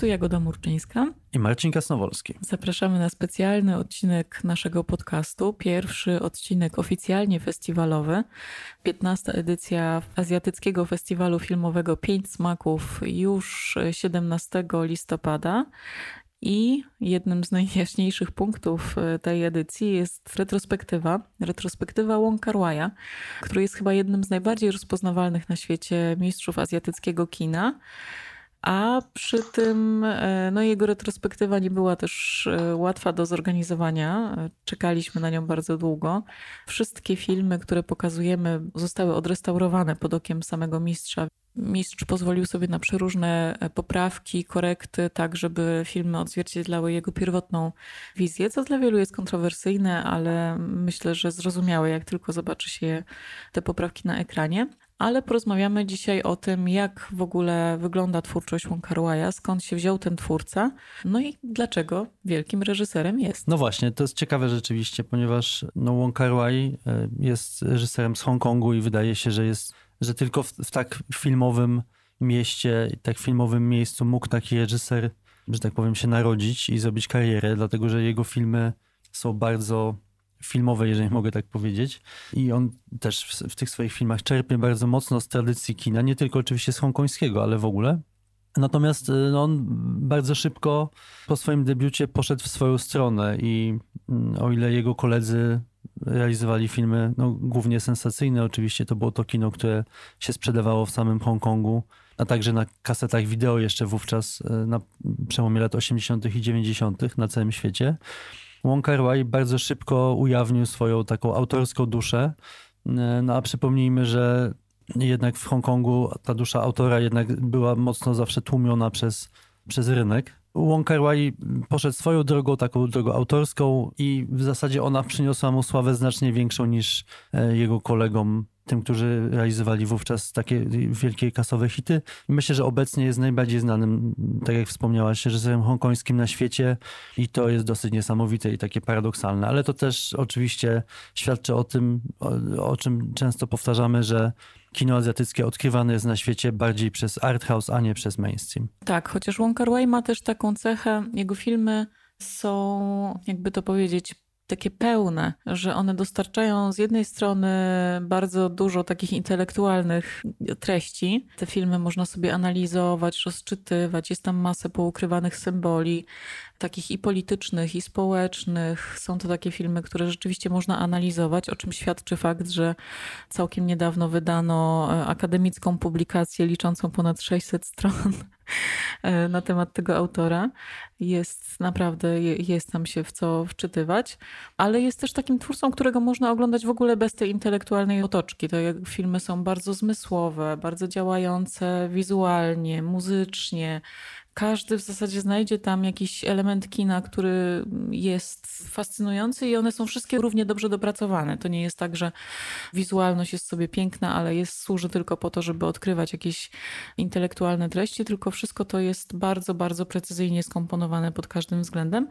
Tu Jagoda Murczyńska i Marcin Kasnowolski. Zapraszamy na specjalny odcinek naszego podcastu. Pierwszy odcinek oficjalnie festiwalowy. 15. edycja Azjatyckiego Festiwalu Filmowego Pięć Smaków już 17 listopada. I jednym z najjaśniejszych punktów e, tej edycji jest retrospektywa, retrospektywa Wong Kar Wai'a, który jest chyba jednym z najbardziej rozpoznawalnych na świecie mistrzów azjatyckiego kina. A przy tym e, no, jego retrospektywa nie była też e, łatwa do zorganizowania. Czekaliśmy na nią bardzo długo. Wszystkie filmy, które pokazujemy, zostały odrestaurowane pod okiem samego mistrza. Mistrz pozwolił sobie na przeróżne e, poprawki, korekty, tak żeby filmy odzwierciedlały jego pierwotną wizję, co dla wielu jest kontrowersyjne, ale myślę, że zrozumiałe, jak tylko zobaczy się te poprawki na ekranie ale porozmawiamy dzisiaj o tym, jak w ogóle wygląda twórczość Wong Kar skąd się wziął ten twórca, no i dlaczego wielkim reżyserem jest. No właśnie, to jest ciekawe rzeczywiście, ponieważ no, Wong Kar e, jest reżyserem z Hongkongu i wydaje się, że jest, że tylko w, w tak filmowym mieście, tak filmowym miejscu mógł taki reżyser, że tak powiem, się narodzić i zrobić karierę, dlatego że jego filmy są bardzo filmowe, jeżeli mogę tak powiedzieć. I on też w, w, tych swoich filmach czerpie bardzo mocno z tradycji kina, nie tylko oczywiście z hongkońskiego, ale w ogóle. Natomiast y, no, on bardzo szybko po swoim debiucie poszedł w swoją stronę i mm, o ile jego koledzy realizowali filmy no, głównie sensacyjne, oczywiście to było to kino, które się sprzedawało w samym Hongkongu, a także na kasetach wideo jeszcze wówczas y, na przełomie lat 80. i 90. na całym świecie. Wong bardzo szybko ujawnił swoją taką autorską duszę. E, no a przypomnijmy, że jednak w Hongkongu ta dusza autora jednak była mocno zawsze tłumiona przez, przez rynek. Wong poszedł swoją drogą, taką drogą autorską i w zasadzie ona przyniosła mu sławę znacznie większą niż e, jego kolegom tym, którzy realizowali wówczas takie wielkie kasowe hity. Myślę, że obecnie jest najbardziej znanym, tak jak wspomniałaś, reżyserem hongkońskim na świecie i to jest dosyć niesamowite i takie paradoksalne, ale to też oczywiście świadczy o tym, o, o czym często powtarzamy, że kino azjatyckie odkrywane jest na świecie bardziej przez art house, a nie przez mainstream. Tak, chociaż Wong Kar Wai ma też taką cechę, jego filmy są, jakby to powiedzieć, takie pełne, że one dostarczają z jednej strony bardzo dużo takich intelektualnych treści. Te filmy można sobie analizować, rozczytywać, jest tam masę poukrywanych symboli, takich i politycznych, i społecznych. Są to takie filmy, które rzeczywiście można analizować, o czym świadczy fakt, że całkiem niedawno wydano e, akademicką publikację liczącą ponad 600 stron e, na temat tego autora. Jest naprawdę, jest tam się w co wczytywać, ale jest też takim twórcą, którego można oglądać w ogóle bez tej intelektualnej otoczki. To jak filmy są bardzo zmysłowe, bardzo działające wizualnie, muzycznie, każdy w zasadzie znajdzie tam jakiś element kina, który jest fascynujący i one są wszystkie równie dobrze dopracowane. To nie jest tak, że wizualność jest sobie piękna, ale jest, służy tylko po to, żeby odkrywać jakieś intelektualne treści, tylko wszystko to jest bardzo, bardzo precyzyjnie skomponowane pod każdym względem.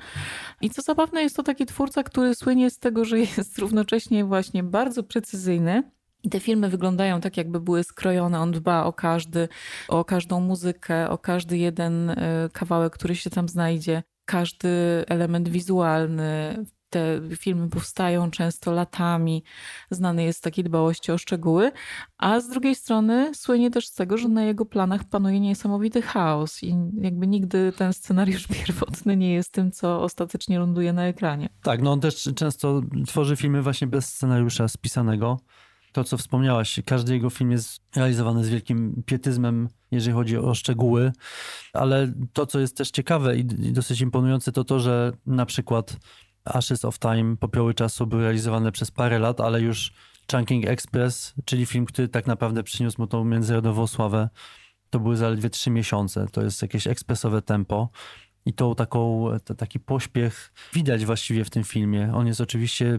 I co zabawne, jest to taki twórca, który słynie z tego, że jest równocześnie właśnie bardzo precyzyjny, i te filmy wyglądają tak, jakby były skrojone. On dba o każdy, o każdą muzykę, o każdy jeden e, kawałek, który się tam znajdzie, każdy element wizualny. Te filmy powstają często latami. Znany jest z takiej dbałości o szczegóły. A z drugiej strony słynie też z tego, że na jego planach panuje niesamowity chaos i jakby nigdy ten scenariusz pierwotny nie jest tym, co ostatecznie ląduje na ekranie. Tak, no on też często tworzy filmy właśnie bez scenariusza spisanego to, co wspomniałaś, każdy jego film jest realizowany z wielkim pietyzmem, jeżeli chodzi o szczegóły, ale to, co jest też ciekawe i dosyć imponujące, to to, że na przykład Ashes of Time, Popioły Czasu były realizowane przez parę lat, ale już Chunking Express, czyli film, który tak naprawdę przyniósł mu tą międzynarodową sławę, to były zaledwie trzy miesiące. To jest jakieś ekspresowe tempo. I tą taką, taki pośpiech widać właściwie w tym filmie. On jest oczywiście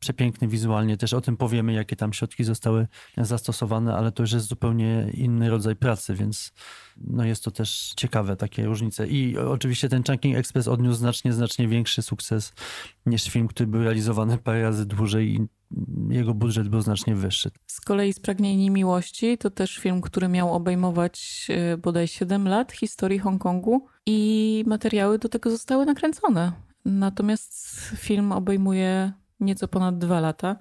przepiękny wizualnie, też o tym powiemy, jakie tam środki zostały zastosowane, ale to już jest zupełnie inny rodzaj pracy, więc no jest to też ciekawe takie różnice. I oczywiście ten Chunking Express odniósł znacznie, znacznie większy sukces niż film, który był realizowany parę razy dłużej i jego budżet był znacznie wyższy. Z kolei Spragnieni Miłości to też film, który miał obejmować e, bodaj 7 lat historii Hongkongu i materiały do tego zostały nakręcone. Natomiast film obejmuje nieco ponad dwa lata.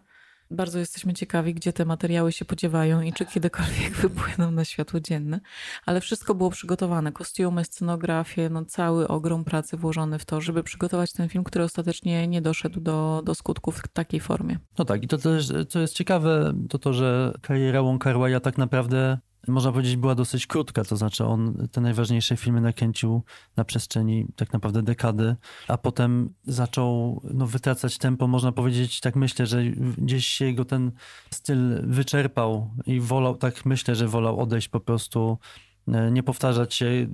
Bardzo jesteśmy ciekawi, gdzie te materiały się podziewają i czy kiedykolwiek wypłyną na światło dzienne. Ale wszystko było przygotowane. Kostiumy, scenografię, no cały ogrom pracy włożony w to, żeby przygotować ten film, który ostatecznie nie doszedł do, do skutku w takiej formie. No tak, i to też, co jest ciekawe, to to, że kariera Wong Kar tak naprawdę można powiedzieć, była dosyć krótka, to znaczy on te najważniejsze filmy nakręcił na przestrzeni tak naprawdę dekady, a potem zaczął no, wytracać tempo, można powiedzieć, tak myślę, że gdzieś się jego ten styl wyczerpał i wolał, tak myślę, że wolał odejść po prostu nie powtarzać się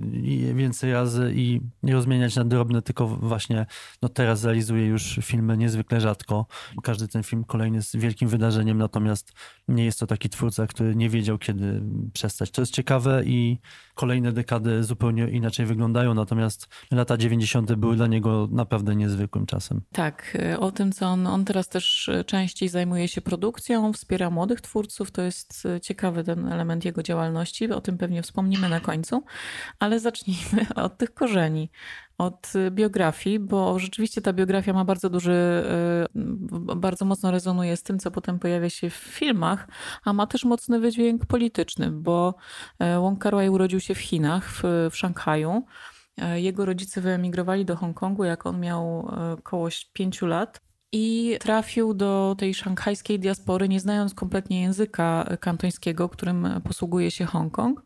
więcej razy i nie rozmieniać na drobne, tylko właśnie no teraz realizuje już filmy niezwykle rzadko. Każdy ten film kolejny jest wielkim wydarzeniem, natomiast nie jest to taki twórca, który nie wiedział, kiedy przestać. To jest ciekawe i kolejne dekady zupełnie inaczej wyglądają, natomiast lata 90. były dla niego naprawdę niezwykłym czasem. Tak, e, o tym, co on, on teraz też e, częściej zajmuje się produkcją, wspiera młodych twórców, to jest ciekawy ten element jego działalności, o tym pewnie wspomnimy na końcu, ale zacznijmy od tych korzeni, od biografii, bo rzeczywiście ta biografia ma bardzo duży, y, bardzo mocno rezonuje z tym, co potem pojawia się w filmach, a ma też mocny wydźwięk polityczny, bo y, Wong Kar urodził się w Chinach, w, w Szanghaju. Y, jego rodzice wyemigrowali do Hongkongu, jak on miał około 5 lat i trafił do tej szanghajskiej diaspory, nie znając kompletnie języka kantońskiego, którym posługuje się Hongkong.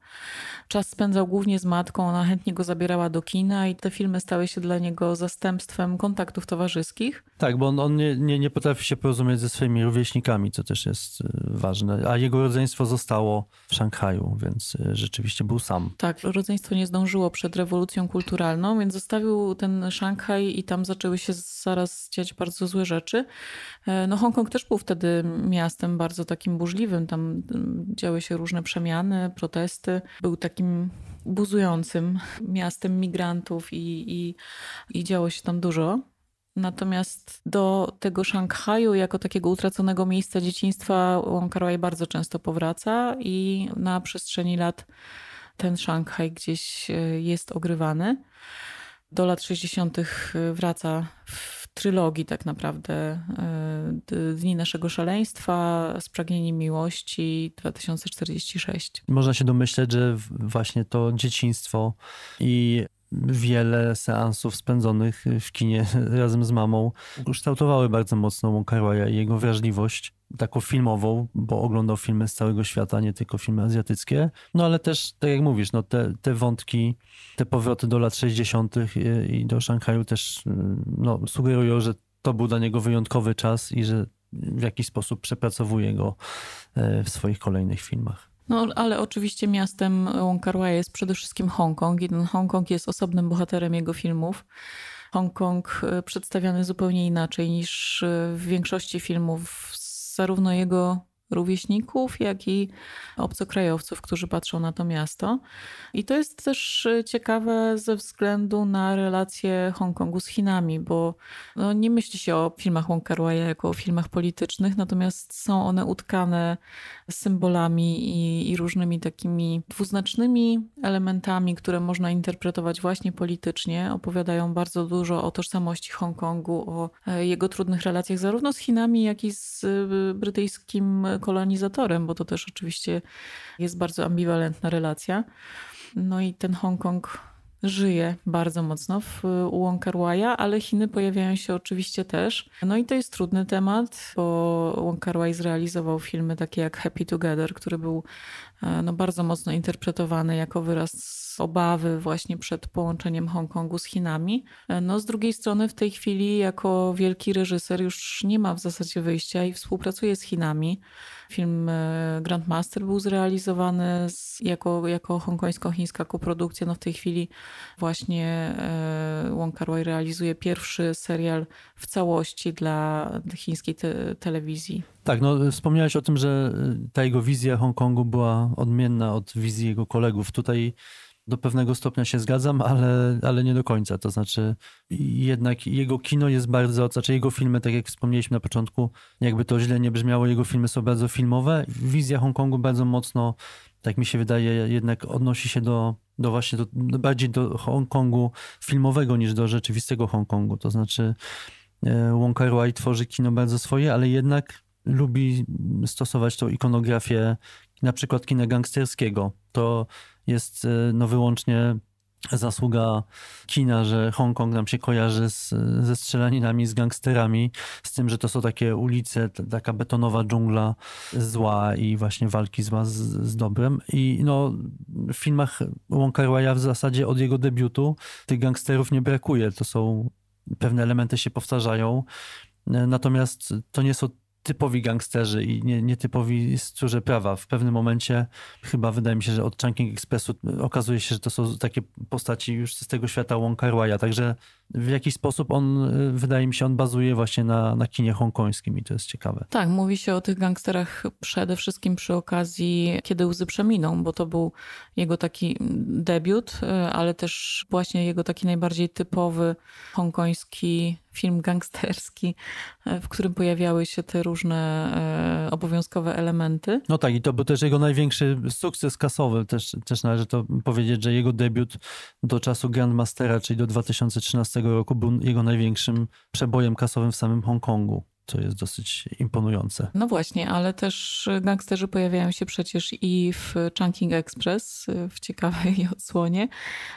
Czas spędzał głównie z matką, ona chętnie go zabierała do kina i te filmy stały się dla niego zastępstwem kontaktów towarzyskich. Tak, bo on, on nie, nie, nie potrafi się porozumieć ze swoimi rówieśnikami, co też jest y, ważne. A jego rodzeństwo zostało w Szanghaju, więc y, rzeczywiście był sam. Tak, rodzeństwo nie zdążyło przed rewolucją kulturalną, więc zostawił ten Szanghaj i tam zaczęły się zaraz dziać bardzo złe rzeczy. E, no Hongkong też był wtedy miastem bardzo takim burzliwym, tam działy się różne przemiany, protesty. Był takim buzującym miastem migrantów i, i, i działo się tam dużo. Natomiast do tego Szanghaju, jako takiego utraconego miejsca dzieciństwa, Wong Kar bardzo często powraca i na przestrzeni lat ten Szanghaj gdzieś e, jest ogrywany. Do lat 60. wraca w trylogii tak naprawdę e, Dni naszego szaleństwa, Spragnienie miłości 2046. Można się domyśleć, że właśnie to dzieciństwo i wiele seansów spędzonych w kinie razem z mamą ukształtowały bardzo mocno Wonkaroya i jego wrażliwość taką filmową, bo oglądał filmy z całego świata, nie tylko filmy azjatyckie. No ale też, tak jak mówisz, no te, te wątki, te powroty do lat 60. i, i do Szanghaju też no, sugerują, że to był dla niego wyjątkowy czas i że w jakiś sposób przepracowuje go e, w swoich kolejnych filmach. No, ale oczywiście miastem Wong jest przede wszystkim Hongkong i ten Hongkong jest osobnym bohaterem jego filmów. Hongkong e, przedstawiany zupełnie inaczej niż e, w większości filmów zarówno jego rówieśników, jak i obcokrajowców, którzy patrzą na to miasto. I to jest też e, ciekawe ze względu na relacje Hongkongu z Chinami, bo no, nie myśli się o filmach Wong Kar jako o filmach politycznych, natomiast są one utkane symbolami i, i różnymi takimi dwuznacznymi elementami, które można interpretować właśnie politycznie. Opowiadają bardzo dużo o tożsamości Hongkongu, o e, jego trudnych relacjach zarówno z Chinami, jak i z e, brytyjskim kolonizatorem, bo to też oczywiście jest bardzo ambiwalentna relacja. No i ten Hongkong żyje bardzo mocno w, u Wong ale Chiny pojawiają się oczywiście też. No i to jest trudny temat, bo Wong zrealizował filmy takie jak Happy Together, który był no, bardzo mocno interpretowany jako wyraz obawy właśnie przed połączeniem Hongkongu z Chinami. E, no z drugiej strony w tej chwili jako wielki reżyser już nie ma w zasadzie wyjścia i współpracuje z Chinami. Film e, Grandmaster był zrealizowany z, jako, jako hongkońsko-chińska koprodukcja. No w tej chwili właśnie e, Wong Kar Wai realizuje pierwszy serial w całości dla chińskiej te telewizji. Tak, no wspomniałeś o tym, że ta jego wizja Hongkongu była odmienna od wizji jego kolegów. Tutaj do pewnego stopnia się zgadzam, ale, ale nie do końca. To znaczy, jednak jego kino jest bardzo, znaczy jego filmy, tak jak wspomnieliśmy na początku, jakby to źle nie brzmiało, jego filmy są bardzo filmowe. Wizja Hongkongu bardzo mocno, tak mi się wydaje, jednak odnosi się do, do właśnie do, bardziej do Hongkongu filmowego niż do rzeczywistego Hongkongu. To znaczy, e, Wong Kar Wai tworzy kino bardzo swoje, ale jednak lubi stosować tą ikonografię na przykład kina gangsterskiego. To jest e, no wyłącznie zasługa kina, że Hongkong nam się kojarzy z, ze strzelaninami, z gangsterami, z tym, że to są takie ulice, taka betonowa dżungla zła i właśnie walki zła z, z dobrem. I no, w filmach Wong Kar w zasadzie od jego debiutu tych gangsterów nie brakuje. To są, pewne elementy się powtarzają. Natomiast to nie są typowi gangsterzy i nie, nietypowi stróże prawa. W pewnym momencie chyba wydaje mi się, że od Chunking Expressu okazuje się, że to są takie postaci już z tego świata Wong Kar Także w jakiś sposób on, wydaje mi się, on bazuje właśnie na, na kinie hongkońskim i to jest ciekawe. Tak, mówi się o tych gangsterach przede wszystkim przy okazji Kiedy łzy przeminą, bo to był jego taki debiut, ale też właśnie jego taki najbardziej typowy hongkoński film gangsterski, w którym pojawiały się te różne obowiązkowe elementy. No tak, i to był też jego największy sukces kasowy. Też, też należy to powiedzieć, że jego debiut do czasu Grandmastera, czyli do 2013 roku, był jego największym przebojem kasowym w samym Hongkongu co jest dosyć imponujące. No właśnie, ale też gangsterzy pojawiają się przecież i w Chunking Express, w ciekawej odsłonie,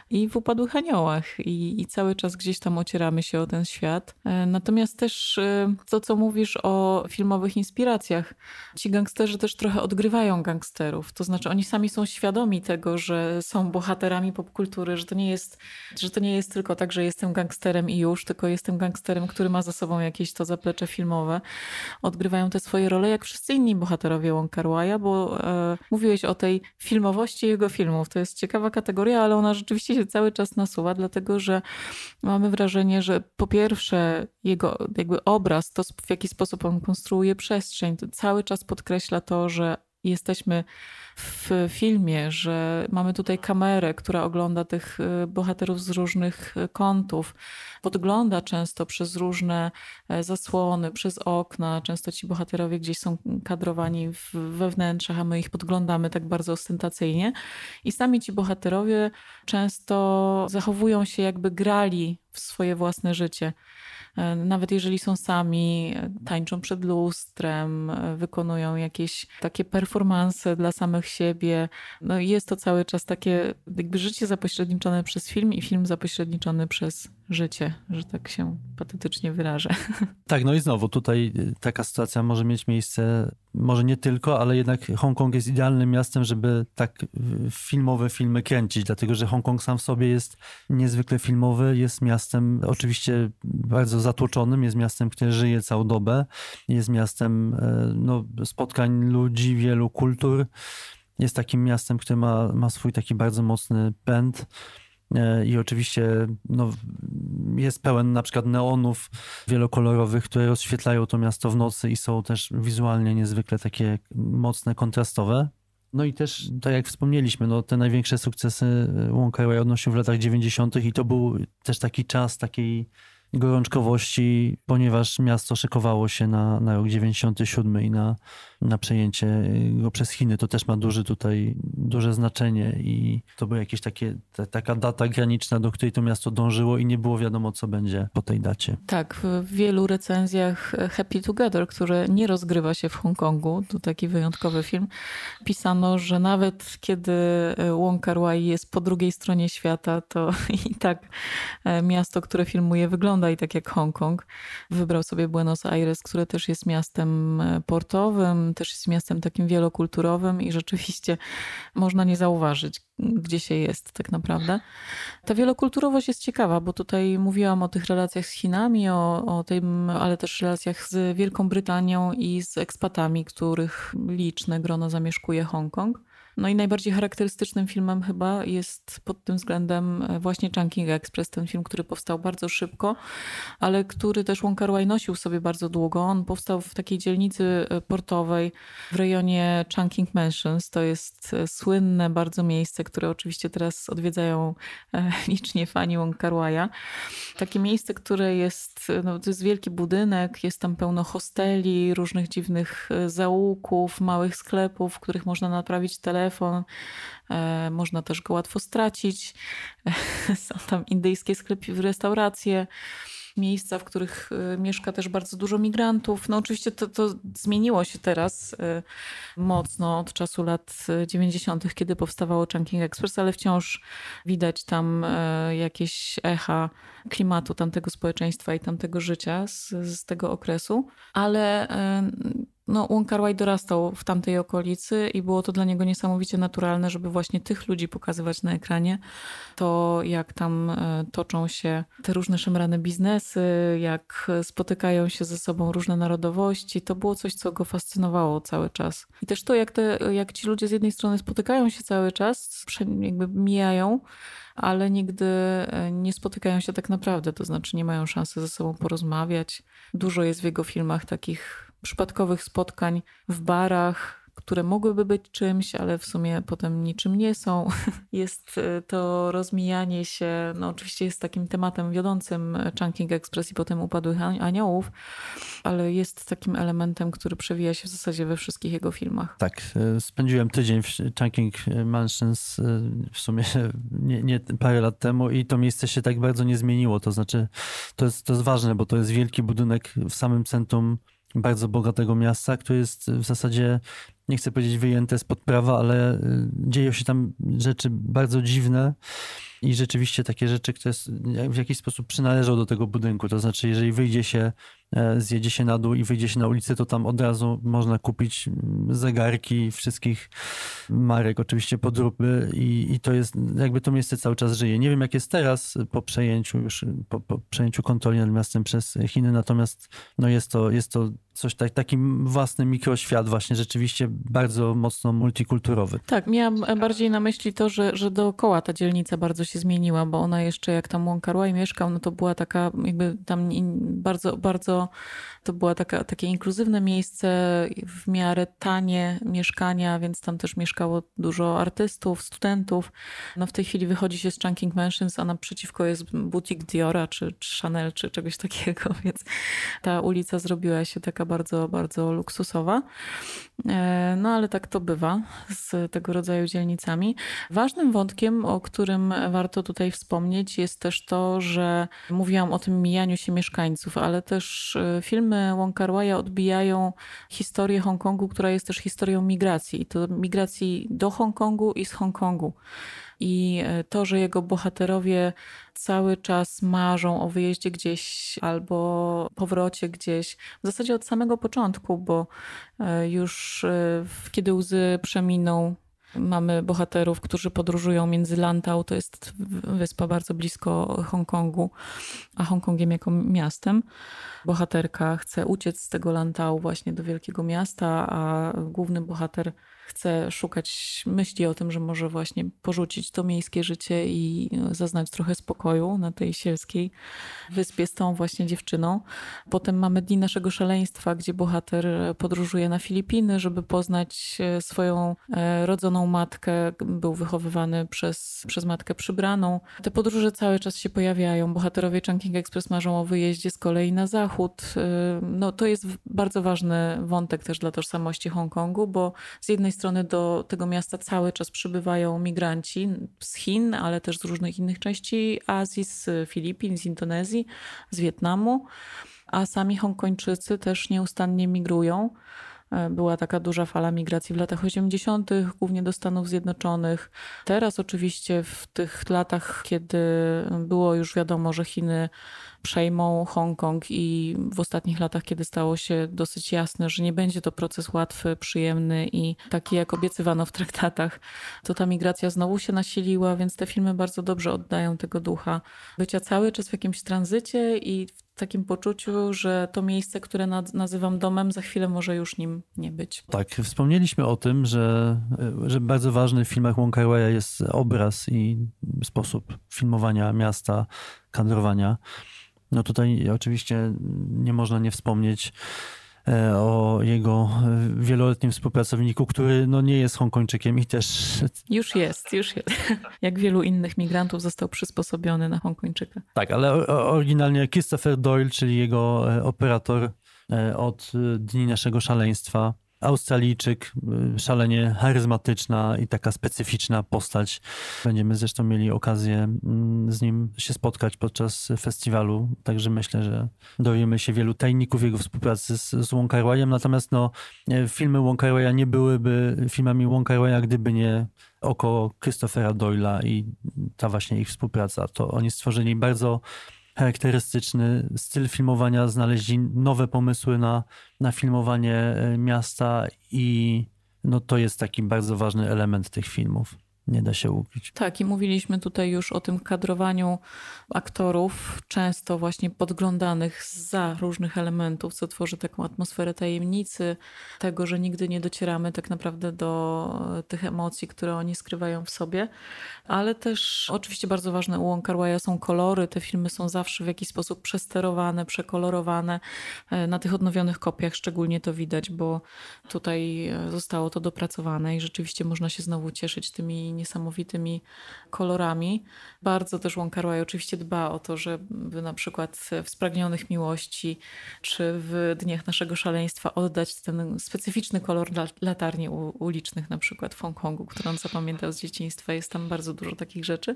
i w Upadłych Aniołach. I, I, cały czas gdzieś tam ocieramy się o ten świat. E, natomiast też e, to, co mówisz o filmowych inspiracjach. Ci gangsterzy też trochę odgrywają gangsterów. To znaczy oni sami są świadomi tego, że są bohaterami popkultury, że to nie jest, że to nie jest tylko tak, że jestem gangsterem i już, tylko jestem gangsterem, który ma za sobą jakieś to zaplecze filmowe odgrywają te swoje role, jak wszyscy inni bohaterowie Wong bo e, mówiłeś o tej filmowości jego filmów. To jest ciekawa kategoria, ale ona rzeczywiście się cały czas nasuwa, dlatego że mamy wrażenie, że po pierwsze jego jakby obraz, to w jaki sposób on konstruuje przestrzeń, to cały czas podkreśla to, że jesteśmy w filmie, że mamy tutaj kamerę, która ogląda tych y, bohaterów z różnych kątów, podgląda często przez różne e, zasłony, przez okna. Często ci bohaterowie gdzieś są kadrowani we wnętrzach, a my ich podglądamy tak bardzo ostentacyjnie. I sami ci bohaterowie często zachowują się, jakby grali w swoje własne życie. E, nawet jeżeli są sami, e, tańczą przed lustrem, e, wykonują jakieś takie performanse dla samych siebie. No jest to cały czas takie jakby życie zapośredniczone przez film i film zapośredniczony przez życie, że tak się patetycznie wyrażę. Tak, no i znowu tutaj taka sytuacja może mieć miejsce, może nie tylko, ale jednak Hongkong jest idealnym miastem, żeby tak filmowe filmy kręcić, dlatego że Hongkong sam w sobie jest niezwykle filmowy, jest miastem oczywiście bardzo zatłoczonym, jest miastem, które żyje całą dobę, jest miastem e, no, spotkań ludzi, wielu kultur, jest takim miastem, które ma, ma swój taki bardzo mocny pęd. E, I oczywiście no, jest pełen na przykład neonów wielokolorowych, które rozświetlają to miasto w nocy i są też wizualnie niezwykle takie mocne, kontrastowe. No i też, tak jak wspomnieliśmy, no, te największe sukcesy Wong Kar odnosił w latach 90. i to był też taki czas takiej gorączkowości, ponieważ miasto szykowało się na, na rok 97 i na, na przejęcie go przez Chiny. To też ma duży tutaj, duże znaczenie i to była jakaś takie, ta, taka data graniczna, do której to miasto dążyło i nie było wiadomo, co będzie po tej dacie. Tak, w wielu recenzjach Happy Together, które nie rozgrywa się w Hongkongu, to taki wyjątkowy film, pisano, że nawet kiedy Wong Kar Wai jest po drugiej stronie świata, to i tak e, miasto, które filmuje wygląda i tak jak Hongkong. Wybrał sobie Buenos Aires, które też jest miastem e, też jest miastem takim wielokulturowym i rzeczywiście można nie zauważyć, gdzie się jest tak naprawdę. Ta wielokulturowość jest ciekawa, bo tutaj mówiłam o tych relacjach z Chinami, o, o tym, ale też relacjach z Wielką Brytanią i z ekspatami, których liczne grono zamieszkuje Hongkong. No i najbardziej charakterystycznym filmem chyba jest pod tym względem e, właśnie Chunking Express, ten film, który powstał bardzo szybko, ale który też Wong Kar Wai nosił sobie bardzo długo. On powstał w takiej dzielnicy e, portowej w rejonie Chunking Mansions. To jest e, słynne bardzo miejsce, które oczywiście teraz odwiedzają licznie fani Wong Kar Wai'a. Takie miejsce, które jest, no, to jest wielki budynek, jest tam pełno hosteli, różnych dziwnych zaułków, małych sklepów, w których można naprawić telefon. E, można też go łatwo stracić. Są tam indyjskie sklepy, restauracje miejsca, w których e, mieszka też bardzo dużo migrantów. No oczywiście to, to zmieniło się teraz e, mocno od czasu lat 90., kiedy powstawało Chunking Express, ale wciąż widać tam jakieś echa klimatu tamtego społeczeństwa i tamtego życia z, z tego okresu. Ale no, Wong Kar Wai dorastał w tamtej okolicy i było to dla niego niesamowicie naturalne, żeby właśnie tych ludzi pokazywać na ekranie. To jak tam e, toczą się te różne szemrane biznesy, jak spotykają się ze sobą różne narodowości, to było coś, co go fascynowało cały czas. I też to, jak, te, jak ci ludzie z jednej strony spotykają się cały czas, jakby mijają, ale nigdy e, nie spotykają się tak naprawdę, to znaczy nie mają szansy ze sobą porozmawiać. Dużo jest w jego filmach takich przypadkowych spotkań w barach, które mogłyby być czymś, ale w sumie potem niczym nie są. Jest y, to rozmijanie się, no oczywiście jest takim tematem wiodącym Chunking Express i potem Upadłych Aniołów, ale jest takim elementem, który przewija się w zasadzie we wszystkich jego filmach. Tak, y, spędziłem tydzień w Chunking Mansions y, w sumie nie, nie, parę lat temu i to miejsce się tak bardzo nie zmieniło, to znaczy to jest, to jest ważne, bo to jest wielki budynek w samym centrum bardzo bogatego miasta, które jest w zasadzie, nie chcę powiedzieć wyjęte spod prawa, ale y, dzieją się tam rzeczy bardzo dziwne i rzeczywiście takie rzeczy, które w jakiś sposób przynależą do tego budynku. To znaczy, jeżeli wyjdzie się, e, zjedzie się na dół i wyjdzie się na ulicę, to tam od razu można kupić mm, zegarki wszystkich marek, oczywiście podróby i, i to jest, jakby to miejsce cały czas żyje. Nie wiem, jak jest teraz po przejęciu już, po, po przejęciu kontroli nad miastem przez Chiny, natomiast no jest to, jest to coś tak, taki własny mikroświat właśnie rzeczywiście bardzo mocno multikulturowy. Tak, miałam bardziej na myśli to, że, że dookoła ta dzielnica bardzo się zmieniła, bo ona jeszcze jak tam Kar mieszkał, no to była taka jakby tam bardzo, bardzo to była taka, takie inkluzywne miejsce, w miarę tanie mieszkania, więc tam też mieszkało dużo artystów, studentów. No w tej chwili wychodzi się z Chunking Mansions, a naprzeciwko jest butik Diora czy, czy Chanel czy czegoś takiego, więc ta ulica zrobiła się taka bardzo, bardzo luksusowa. E, no ale tak to bywa z tego rodzaju dzielnicami. Ważnym wątkiem, o którym warto tutaj wspomnieć, jest też to, że mówiłam o tym mijaniu się mieszkańców, ale też e, filmy Wong Kar odbijają historię Hongkongu, która jest też historią migracji. I to migracji do Hongkongu i z Hongkongu. I e, to, że jego bohaterowie cały czas marzą o wyjeździe gdzieś albo powrocie gdzieś, w zasadzie od samego początku, bo e, już e, kiedy łzy przeminą, Mamy bohaterów, którzy podróżują między Lantau, to jest wyspa bardzo blisko Hongkongu, a Hongkongiem jako miastem. Bohaterka chce uciec z tego Lantau właśnie do wielkiego miasta, a główny bohater chce szukać myśli o tym, że może właśnie porzucić to miejskie życie i zaznać trochę spokoju na tej sielskiej wyspie z tą właśnie dziewczyną. Potem mamy Dni Naszego Szaleństwa, gdzie bohater podróżuje na Filipiny, żeby poznać e, swoją e, rodzoną matkę. Był wychowywany przez, przez matkę przybraną. Te podróże cały czas się pojawiają. Bohaterowie Chunking Express marzą o wyjeździe z kolei na zachód. E, no, to jest bardzo ważny wątek też dla tożsamości Hongkongu, bo z jednej strony do tego miasta cały czas przybywają migranci z Chin, ale też z różnych innych części Azji, z Filipin, z Indonezji, z Wietnamu, a sami Hongkończycy też nieustannie migrują. E, była taka duża fala migracji w latach 80., głównie do Stanów Zjednoczonych. Teraz, oczywiście, w tych latach, kiedy było już wiadomo, że Chiny przejmą Hongkong i w ostatnich latach, kiedy stało się dosyć jasne, że nie będzie to proces łatwy, przyjemny i taki, jak obiecywano w traktatach, to ta migracja znowu się nasiliła, więc te filmy bardzo dobrze oddają tego ducha bycia cały czas w jakimś tranzycie i w takim poczuciu, że to miejsce, które nazywam domem, za chwilę może już nim nie być. Tak, wspomnieliśmy o tym, że, że bardzo ważny w filmach Wong Kar jest obraz i sposób filmowania miasta, kadrowania. No tutaj oczywiście nie można nie wspomnieć E, o jego e, wieloletnim współpracowniku, który no nie jest Hongkończykiem i też... Już jest, już jest. Jak wielu innych migrantów został przysposobiony na Hongkończyka. Tak, ale oryginalnie Christopher Doyle, czyli jego e, operator od Dni Naszego Szaleństwa, Australijczyk, y, szalenie charyzmatyczna i taka specyficzna postać. Będziemy zresztą mieli okazję mm, z nim się spotkać podczas festiwalu, także myślę, że dowiemy się wielu tajników jego współpracy z, z Wong Natomiast no, e, filmy Wong nie byłyby filmami Wong gdyby nie oko Christophera Doyla i ta właśnie ich współpraca. To oni stworzyli bardzo charakterystyczny styl filmowania, znaleźli nowe pomysły na, na filmowanie e, miasta i no to jest taki bardzo ważny element tych filmów nie da się ukryć. Tak, i mówiliśmy tutaj już o tym kadrowaniu aktorów, często właśnie podglądanych za różnych elementów, co tworzy taką atmosferę tajemnicy, tego, że nigdy nie docieramy tak naprawdę do tych emocji, które oni skrywają w sobie. Ale też oczywiście bardzo ważne u Wong są kolory. Te filmy są zawsze w jakiś sposób przesterowane, przekolorowane. E, na tych odnowionych kopiach szczególnie to widać, bo tutaj e, zostało to dopracowane i rzeczywiście można się znowu cieszyć tymi niesamowitymi kolorami. Bardzo też Wong oczywiście dba o to, żeby na przykład w Spragnionych Miłości czy w Dniach Naszego Szaleństwa oddać ten specyficzny kolor latarni ulicznych na przykład w Hongkongu, który on zapamiętał z dzieciństwa. Jest tam bardzo dużo takich rzeczy.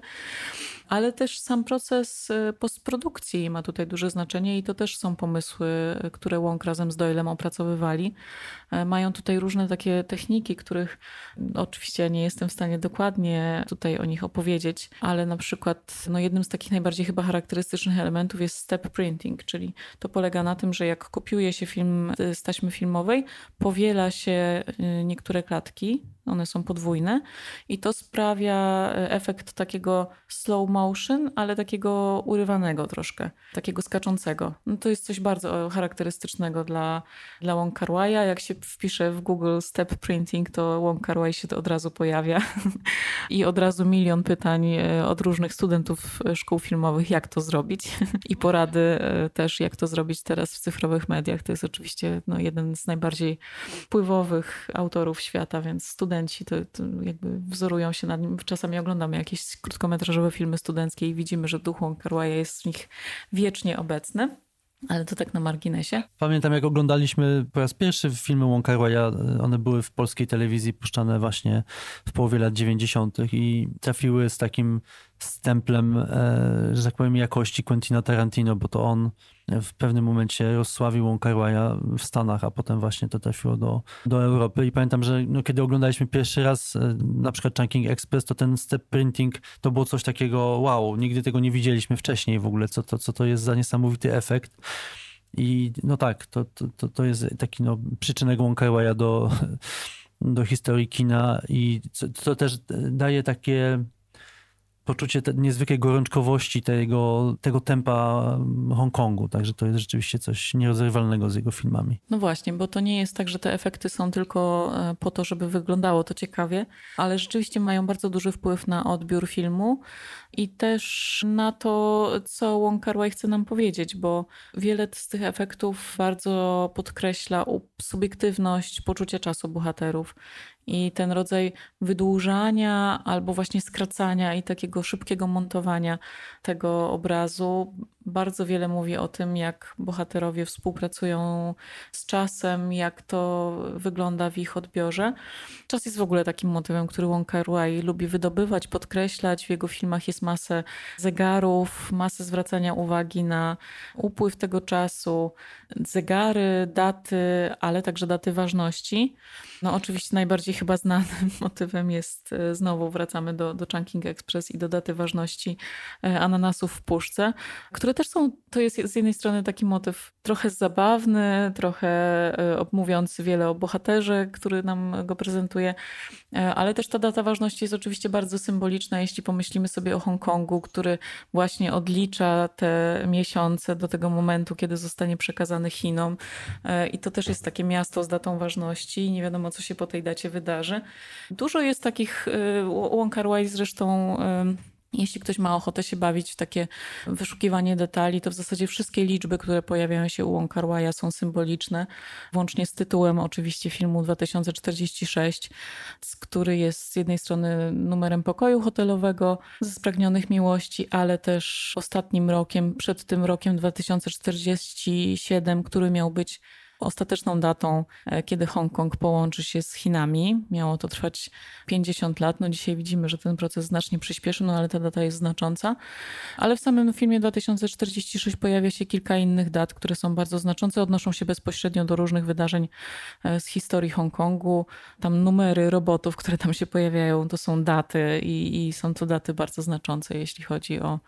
Ale też sam proces e, postprodukcji ma tutaj duże znaczenie i to też są pomysły, które Wong razem z Doylem opracowywali. E, mają tutaj różne takie techniki, których oczywiście nie jestem w stanie dokładnie dokładnie tutaj o nich opowiedzieć, ale na przykład no jednym z takich najbardziej chyba charakterystycznych elementów jest step printing, czyli to polega na tym, że jak kopiuje się film z taśmy filmowej, powiela się y, niektóre klatki one są podwójne i to sprawia e, efekt takiego slow motion, ale takiego urywanego troszkę, takiego skaczącego. No to jest coś bardzo charakterystycznego dla, dla Wong Kar Jak się wpisze w Google step printing, to Wong Kar się to od razu pojawia i od razu milion pytań e, od różnych studentów szkół filmowych, jak to zrobić i porady e, też, jak to zrobić teraz w cyfrowych mediach. To jest oczywiście no, jeden z najbardziej wpływowych autorów świata, więc studenci studenci to, to, jakby wzorują się na nim. Czasami oglądamy jakieś krótkometrażowe filmy studenckie i widzimy, że duch Wong jest w nich wiecznie obecny. Ale to tak na marginesie. Pamiętam, jak oglądaliśmy po raz pierwszy filmy Wong one były w polskiej telewizji puszczane właśnie w połowie lat 90. i trafiły z takim stemplem, e, że tak powiem, jakości Quentina Tarantino, bo to on w pewnym momencie rozsławił Wong w Stanach, a potem właśnie to trafiło do, do Europy. I pamiętam, że no, kiedy oglądaliśmy pierwszy raz e, na przykład Chunking Express, to ten step printing to było coś takiego wow, nigdy tego nie widzieliśmy wcześniej w ogóle, co to, co to jest za niesamowity efekt. I no tak, to, to, to jest taki no, przyczynek Wong do, do historii kina i to też daje takie poczucie niezwykłej gorączkowości tego, tego tempa Hongkongu. Także to jest rzeczywiście coś nierozerwalnego z jego filmami. No właśnie, bo to nie jest tak, że te efekty są tylko e, po to, żeby wyglądało to ciekawie, ale rzeczywiście mają bardzo duży wpływ na odbiór filmu i też na to, co Wong Kar chce nam powiedzieć, bo wiele z tych efektów bardzo podkreśla subiektywność poczucia czasu bohaterów i ten rodzaj wydłużania albo właśnie skracania i takiego szybkiego montowania tego obrazu bardzo wiele mówi o tym, jak bohaterowie współpracują z czasem, jak to wygląda w ich odbiorze. Czas jest w ogóle takim motywem, który Wong Kar lubi wydobywać, podkreślać. W jego filmach jest masę zegarów, masę zwracania uwagi na upływ tego czasu, zegary, daty, ale także daty ważności. No oczywiście najbardziej chyba znanym motywem jest, e, znowu wracamy do, do Chunking Express i do daty ważności e, ananasów w puszce, które które też są, to jest z jednej strony taki motyw trochę zabawny, trochę e, mówiący wiele o bohaterze, który nam go prezentuje, e, ale też ta data ważności jest oczywiście bardzo symboliczna, jeśli pomyślimy sobie o Hongkongu, który właśnie odlicza te miesiące do tego momentu, kiedy zostanie przekazany Chinom. E, I to też jest takie miasto z datą ważności nie wiadomo, co się po tej dacie wydarzy. Dużo jest takich, Wong Kar Wai zresztą jeśli ktoś ma ochotę się bawić w takie wyszukiwanie detali, to w zasadzie wszystkie liczby, które pojawiają się u Wong są symboliczne, włącznie z tytułem oczywiście filmu 2046, który jest z jednej strony numerem pokoju hotelowego ze Spragnionych Miłości, ale też ostatnim rokiem, przed tym rokiem 2047, który miał być ostateczną datą, e, kiedy Hongkong połączy się z Chinami. Miało to trwać 50 lat. No dzisiaj widzimy, że ten proces znacznie przyspieszył, no ale ta data jest znacząca. Ale w samym filmie 2046 pojawia się kilka innych dat, które są bardzo znaczące, odnoszą się bezpośrednio do różnych wydarzeń e, z historii Hongkongu. Tam numery robotów, które tam się pojawiają, to są daty i, i są to daty bardzo znaczące, jeśli chodzi o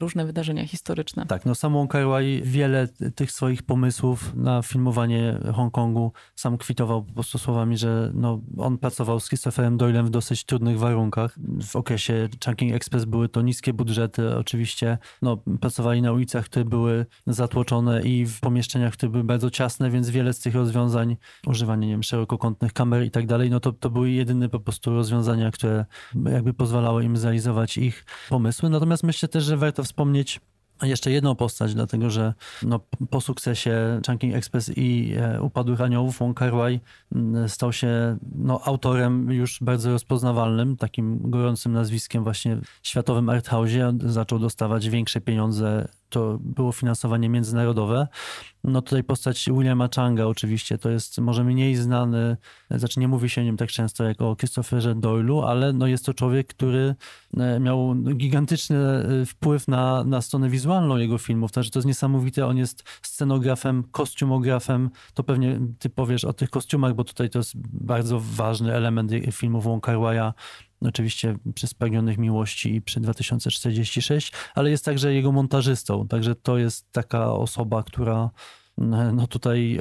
różne wydarzenia historyczne. Tak, no samą Kaiwai wiele tych swoich pomysłów na filmowanie Hongkongu sam kwitował po prostu słowami, że no, on pracował z Christopherem Doylem w dosyć trudnych warunkach. W okresie Chunking Express były to niskie budżety, oczywiście no, pracowali na ulicach, które były zatłoczone i w pomieszczeniach, które były bardzo ciasne, więc wiele z tych rozwiązań, używanie nie wiem, szerokokątnych kamer i tak dalej, no to, to były jedyne po prostu rozwiązania, które jakby pozwalały im zrealizować ich pomysły. Natomiast myślę też, że warto wspomnieć jeszcze jedną postać, dlatego że no, po sukcesie Chunking Express i e, Upadłych Aniołów Wong Kar Wai stał się no, autorem już bardzo rozpoznawalnym, takim gorącym nazwiskiem właśnie w światowym arthouse'ie. Zaczął dostawać większe pieniądze to było finansowanie międzynarodowe. No tutaj postać Williama Changa oczywiście to jest może mniej znany, znaczy nie mówi się o nim tak często jak o Christopherze Doyle'u, ale no jest to człowiek, który e, miał gigantyczny e, wpływ na, na stronę wizualną jego filmów. Także to jest niesamowite. On jest scenografem, kostiumografem. To pewnie ty powiesz o tych kostiumach, bo tutaj to jest bardzo ważny element filmów Wong Kar oczywiście przy Spragnionych Miłości i przy 2046, ale jest także jego montażystą, także to jest taka osoba, która no tutaj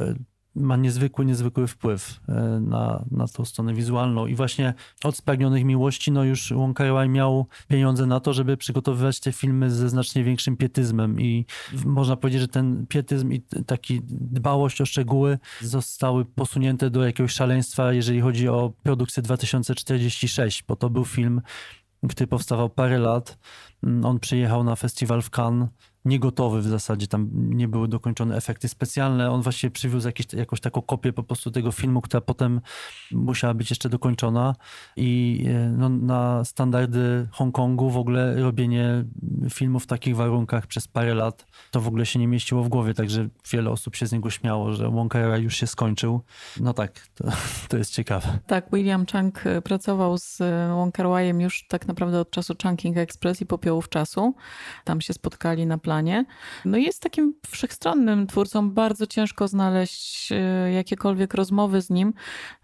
ma niezwykły, niezwykły wpływ e, na, na tą stronę wizualną. I właśnie od Spragnionych Miłości, no już Wong Kar miał pieniądze na to, żeby przygotowywać te filmy ze znacznie większym pietyzmem i można powiedzieć, że ten pietyzm i taki dbałość o szczegóły zostały posunięte do jakiegoś szaleństwa, jeżeli chodzi o produkcję 2046, bo to był film, który powstawał parę lat. On przyjechał na festiwal w Cannes niegotowy w zasadzie, tam nie były dokończone efekty specjalne. On właściwie przywiózł jakieś, jakąś taką kopię po prostu tego filmu, która potem musiała być jeszcze dokończona i e, no, na standardy Hongkongu w ogóle robienie filmu w takich warunkach przez parę lat to w ogóle się nie mieściło w głowie, także wiele osób się z niego śmiało, że Wong już się skończył. No tak, to, to jest ciekawe. Tak, William Chang e, pracował z e, Wong już tak naprawdę od czasu Chunking Express i popiołów czasu. Tam się spotkali na planie planie. No jest takim wszechstronnym twórcą. Bardzo ciężko znaleźć e, jakiekolwiek rozmowy z nim,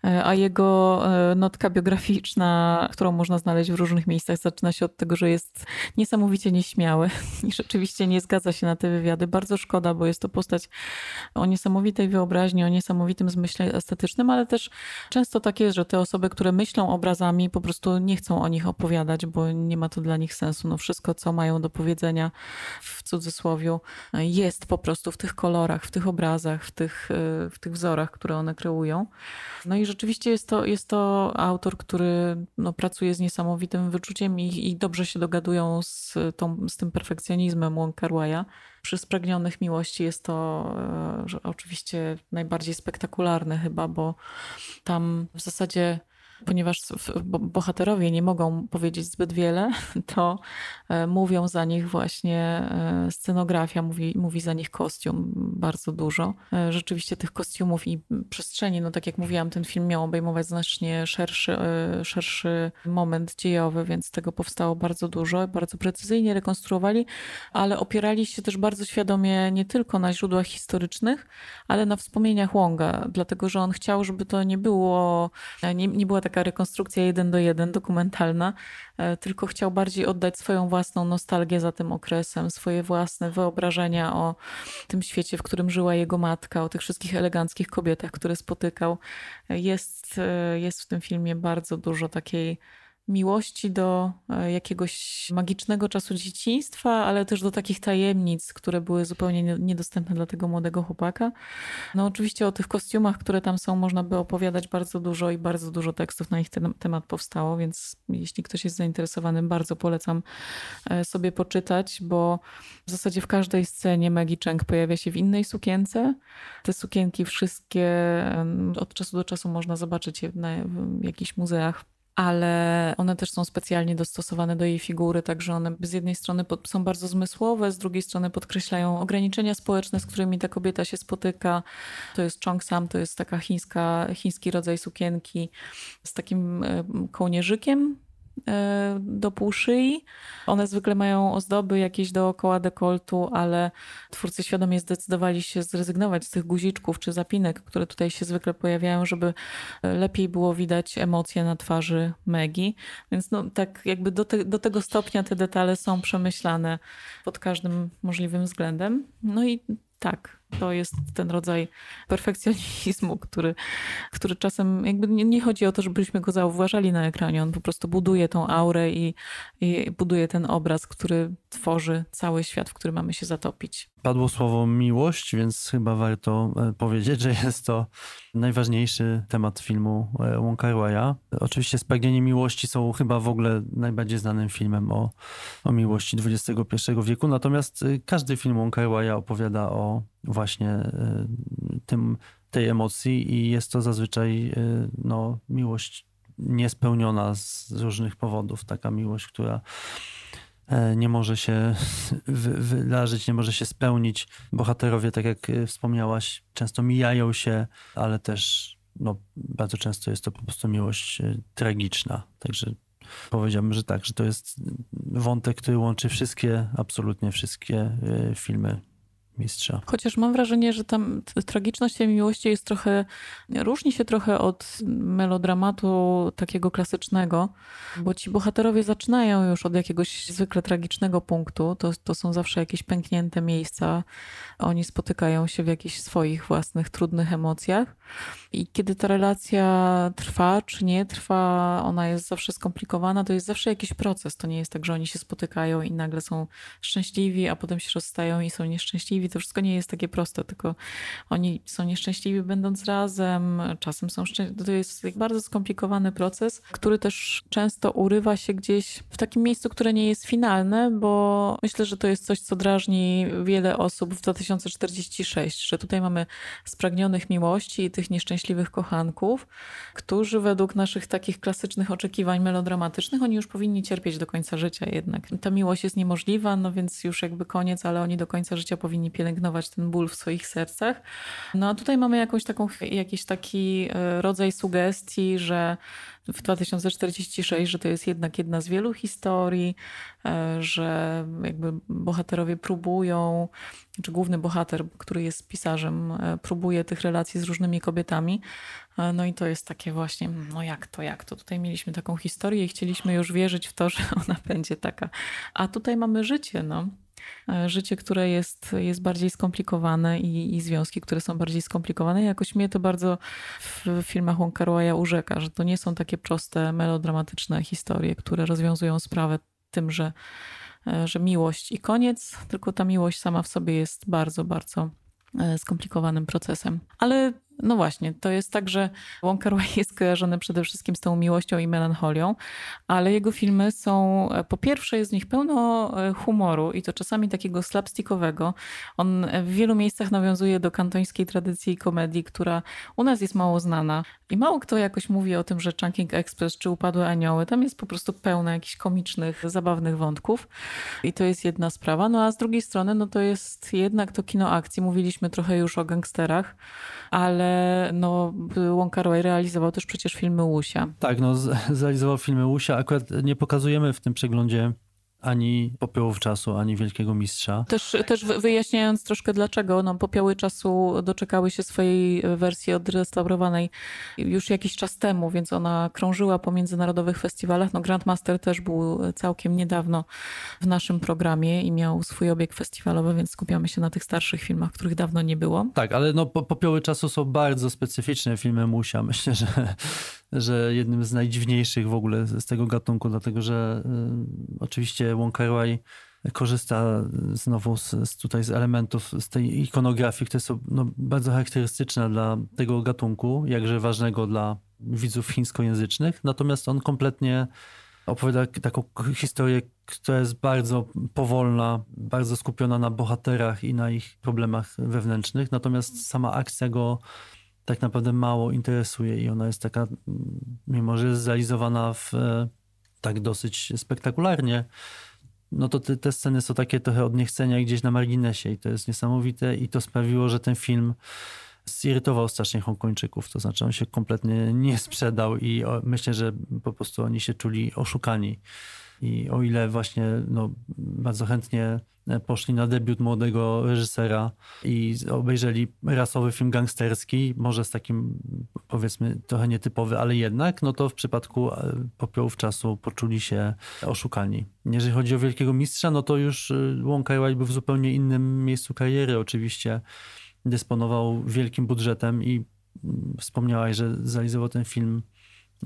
e, a jego e, notka biograficzna, którą można znaleźć w różnych miejscach, zaczyna się od tego, że jest niesamowicie nieśmiały i rzeczywiście nie zgadza się na te wywiady. Bardzo szkoda, bo jest to postać o niesamowitej wyobraźni, o niesamowitym zmyśle estetycznym, ale też często tak jest, że te osoby, które myślą obrazami, po prostu nie chcą o nich opowiadać, bo nie ma to dla nich sensu. No wszystko, co mają do powiedzenia w cudzysłowie, cudzysłowiu, jest po prostu w tych kolorach, w tych obrazach, w tych, w tych wzorach, które one kreują. No i rzeczywiście jest to, jest to autor, który no, pracuje z niesamowitym wyczuciem i, i dobrze się dogadują z, tą, z tym perfekcjonizmem Wong Kar Przy Spragnionych Miłości jest to e, oczywiście najbardziej spektakularne chyba, bo tam w zasadzie ponieważ bohaterowie nie mogą powiedzieć zbyt wiele, to e, mówią za nich właśnie e, scenografia, mówi, mówi za nich kostium bardzo dużo. E, rzeczywiście tych kostiumów i przestrzeni, no tak jak mówiłam, ten film miał obejmować znacznie szerszy, szerszy moment dziejowy, więc tego powstało bardzo dużo, bardzo precyzyjnie rekonstruowali, ale opierali się też bardzo świadomie nie tylko na źródłach historycznych, ale na wspomnieniach Łąga, dlatego że on chciał, żeby to nie było, nie, nie była taka taka rekonstrukcja jeden do jeden, dokumentalna, e, tylko chciał bardziej oddać swoją własną nostalgię za tym okresem, swoje własne wyobrażenia o tym świecie, w którym żyła jego matka, o tych wszystkich eleganckich kobietach, które spotykał. Jest, e, jest w tym filmie bardzo dużo takiej miłości do e, jakiegoś magicznego czasu dzieciństwa, ale też do takich tajemnic, które były zupełnie niedostępne dla tego młodego chłopaka. No oczywiście o tych kostiumach, które tam są, można by opowiadać bardzo dużo i bardzo dużo tekstów na ich temat powstało, więc jeśli ktoś jest zainteresowany, bardzo polecam e, sobie poczytać, bo w zasadzie w każdej scenie Maggie pojawia się w innej sukience. Te sukienki wszystkie od czasu do czasu można zobaczyć je na jakichś muzeach ale one też są specjalnie dostosowane do jej figury, także one z jednej strony są bardzo zmysłowe, z drugiej strony podkreślają ograniczenia społeczne, z którymi ta kobieta się spotyka. To jest sam, to jest taka chińska, chiński rodzaj sukienki z takim kołnierzykiem do półszyi. One zwykle mają ozdoby jakieś dookoła dekoltu, ale twórcy świadomie zdecydowali się zrezygnować z tych guziczków czy zapinek, które tutaj się zwykle pojawiają, żeby lepiej było widać emocje na twarzy Megi. Więc no, tak jakby do, te, do tego stopnia te detale są przemyślane pod każdym możliwym względem. No i tak, to jest ten rodzaj perfekcjonizmu, który, który czasem jakby nie, nie, chodzi o to, żebyśmy go zauważali na ekranie. On po prostu buduje tą aurę i, i buduje ten obraz, który tworzy cały świat, w który mamy się zatopić. Padło słowo miłość, więc chyba warto e, powiedzieć, że jest to najważniejszy temat filmu e, Wong Kar Wai'a. Oczywiście Spragnienie Miłości są chyba w ogóle najbardziej znanym filmem o, o miłości XXI wieku, natomiast e, każdy film Wong Kar Wai'a opowiada o właśnie tym, tej emocji i jest to zazwyczaj no, miłość niespełniona z różnych powodów. Taka miłość, która E, nie może się wydarzyć, nie może się spełnić. Bohaterowie, tak jak e, wspomniałaś, często mijają się, ale też no, bardzo często jest to po prostu miłość e, tragiczna. Także powiedziałbym, że tak, że to jest wątek, który łączy wszystkie, absolutnie wszystkie filmy mistrza. Chociaż mam wrażenie, że tam tragiczność tej miłości jest trochę, różni się trochę od melodramatu takiego klasycznego, bo ci bohaterowie zaczynają już od jakiegoś zwykle tragicznego punktu. To, to są zawsze jakieś pęknięte miejsca. Oni spotykają się w jakichś swoich własnych trudnych emocjach. I kiedy ta relacja trwa, czy nie trwa, ona jest zawsze skomplikowana, to jest zawsze jakiś proces. To nie jest tak, że oni się spotykają i nagle są szczęśliwi, a potem się rozstają i są nieszczęśliwi to wszystko nie jest takie proste, tylko oni są nieszczęśliwi będąc razem, czasem są szczęśliwi. To jest bardzo skomplikowany proces, który też często urywa się gdzieś w takim miejscu, które nie jest finalne, bo myślę, że to jest coś, co drażni wiele osób w 2046, że tutaj mamy spragnionych miłości i tych nieszczęśliwych kochanków, którzy według naszych takich klasycznych oczekiwań melodramatycznych, oni już powinni cierpieć do końca życia jednak. Ta miłość jest niemożliwa, no więc już jakby koniec, ale oni do końca życia powinni pielęgnować ten ból w swoich sercach. No a tutaj mamy jakąś taką, jakiś taki e, rodzaj sugestii, że w 2046, że to jest jednak jedna z wielu historii, e, że jakby bohaterowie próbują, czy główny bohater, który jest pisarzem, e, próbuje tych relacji z różnymi kobietami. No i to jest takie właśnie, no jak to, jak to. Tutaj mieliśmy taką historię i chcieliśmy już wierzyć w to, że ona będzie taka. A tutaj mamy życie, no. E, życie, które jest, jest bardziej skomplikowane i, i związki, które są bardziej skomplikowane. Jakoś mnie to bardzo w filmach Wong urzeka, że to nie są takie proste, melodramatyczne historie, które rozwiązują sprawę tym, że, e, że miłość i koniec, tylko ta miłość sama w sobie jest bardzo, bardzo e, skomplikowanym procesem. Ale no właśnie, to jest tak, że Wai jest kojarzony przede wszystkim z tą miłością i melancholią, ale jego filmy są, po pierwsze jest w nich pełno e, humoru i to czasami takiego slapstickowego. On w wielu miejscach nawiązuje do kantońskiej tradycji komedii, która u nas jest mało znana i mało kto jakoś mówi o tym, że Chunking Express czy Upadłe Anioły, tam jest po prostu pełno jakichś komicznych, zabawnych wątków i to jest jedna sprawa. No a z drugiej strony, no to jest jednak to kino akcji. Mówiliśmy trochę już o gangsterach, ale no, Wong Kar Wai realizował też przecież filmy Łusia. Tak, no, zrealizował filmy Łusia. Akurat nie pokazujemy w tym przeglądzie ani Popiołów Czasu, ani Wielkiego Mistrza. Też, też wyjaśniając troszkę dlaczego, no Popioły Czasu doczekały się swojej wersji odrestaurowanej już jakiś czas temu, więc ona krążyła po międzynarodowych festiwalach. No Grandmaster też był całkiem niedawno w naszym programie i miał swój obieg festiwalowy, więc skupiamy się na tych starszych filmach, których dawno nie było. Tak, ale no Popioły Czasu są bardzo specyficzne filmy Musia. Myślę, że, że jednym z najdziwniejszych w ogóle z tego gatunku, dlatego że y, oczywiście Wong Kar Wai korzysta znowu z, z, tutaj z elementów z tej ikonografii, które są no, bardzo charakterystyczne dla tego gatunku, jakże ważnego dla widzów chińskojęzycznych. Natomiast on kompletnie opowiada taką historię, która jest bardzo powolna, bardzo skupiona na bohaterach i na ich problemach wewnętrznych. Natomiast sama akcja go tak naprawdę mało interesuje i ona jest taka, mimo że jest zrealizowana w tak dosyć spektakularnie, no to te, te sceny są takie trochę od niechcenia gdzieś na marginesie i to jest niesamowite i to sprawiło, że ten film zirytował strasznie Hongkończyków, to znaczy on się kompletnie nie sprzedał i myślę, że po prostu oni się czuli oszukani. I o ile właśnie no, bardzo chętnie poszli na debiut młodego reżysera i obejrzeli rasowy film gangsterski, może z takim powiedzmy trochę nietypowy, ale jednak, no to w przypadku e, popiołów czasu poczuli się oszukani. Jeżeli chodzi o Wielkiego Mistrza, no to już e, Wong Kar Wai był w zupełnie innym miejscu kariery. Oczywiście dysponował wielkim budżetem i mm, wspomniałaś, że zrealizował ten film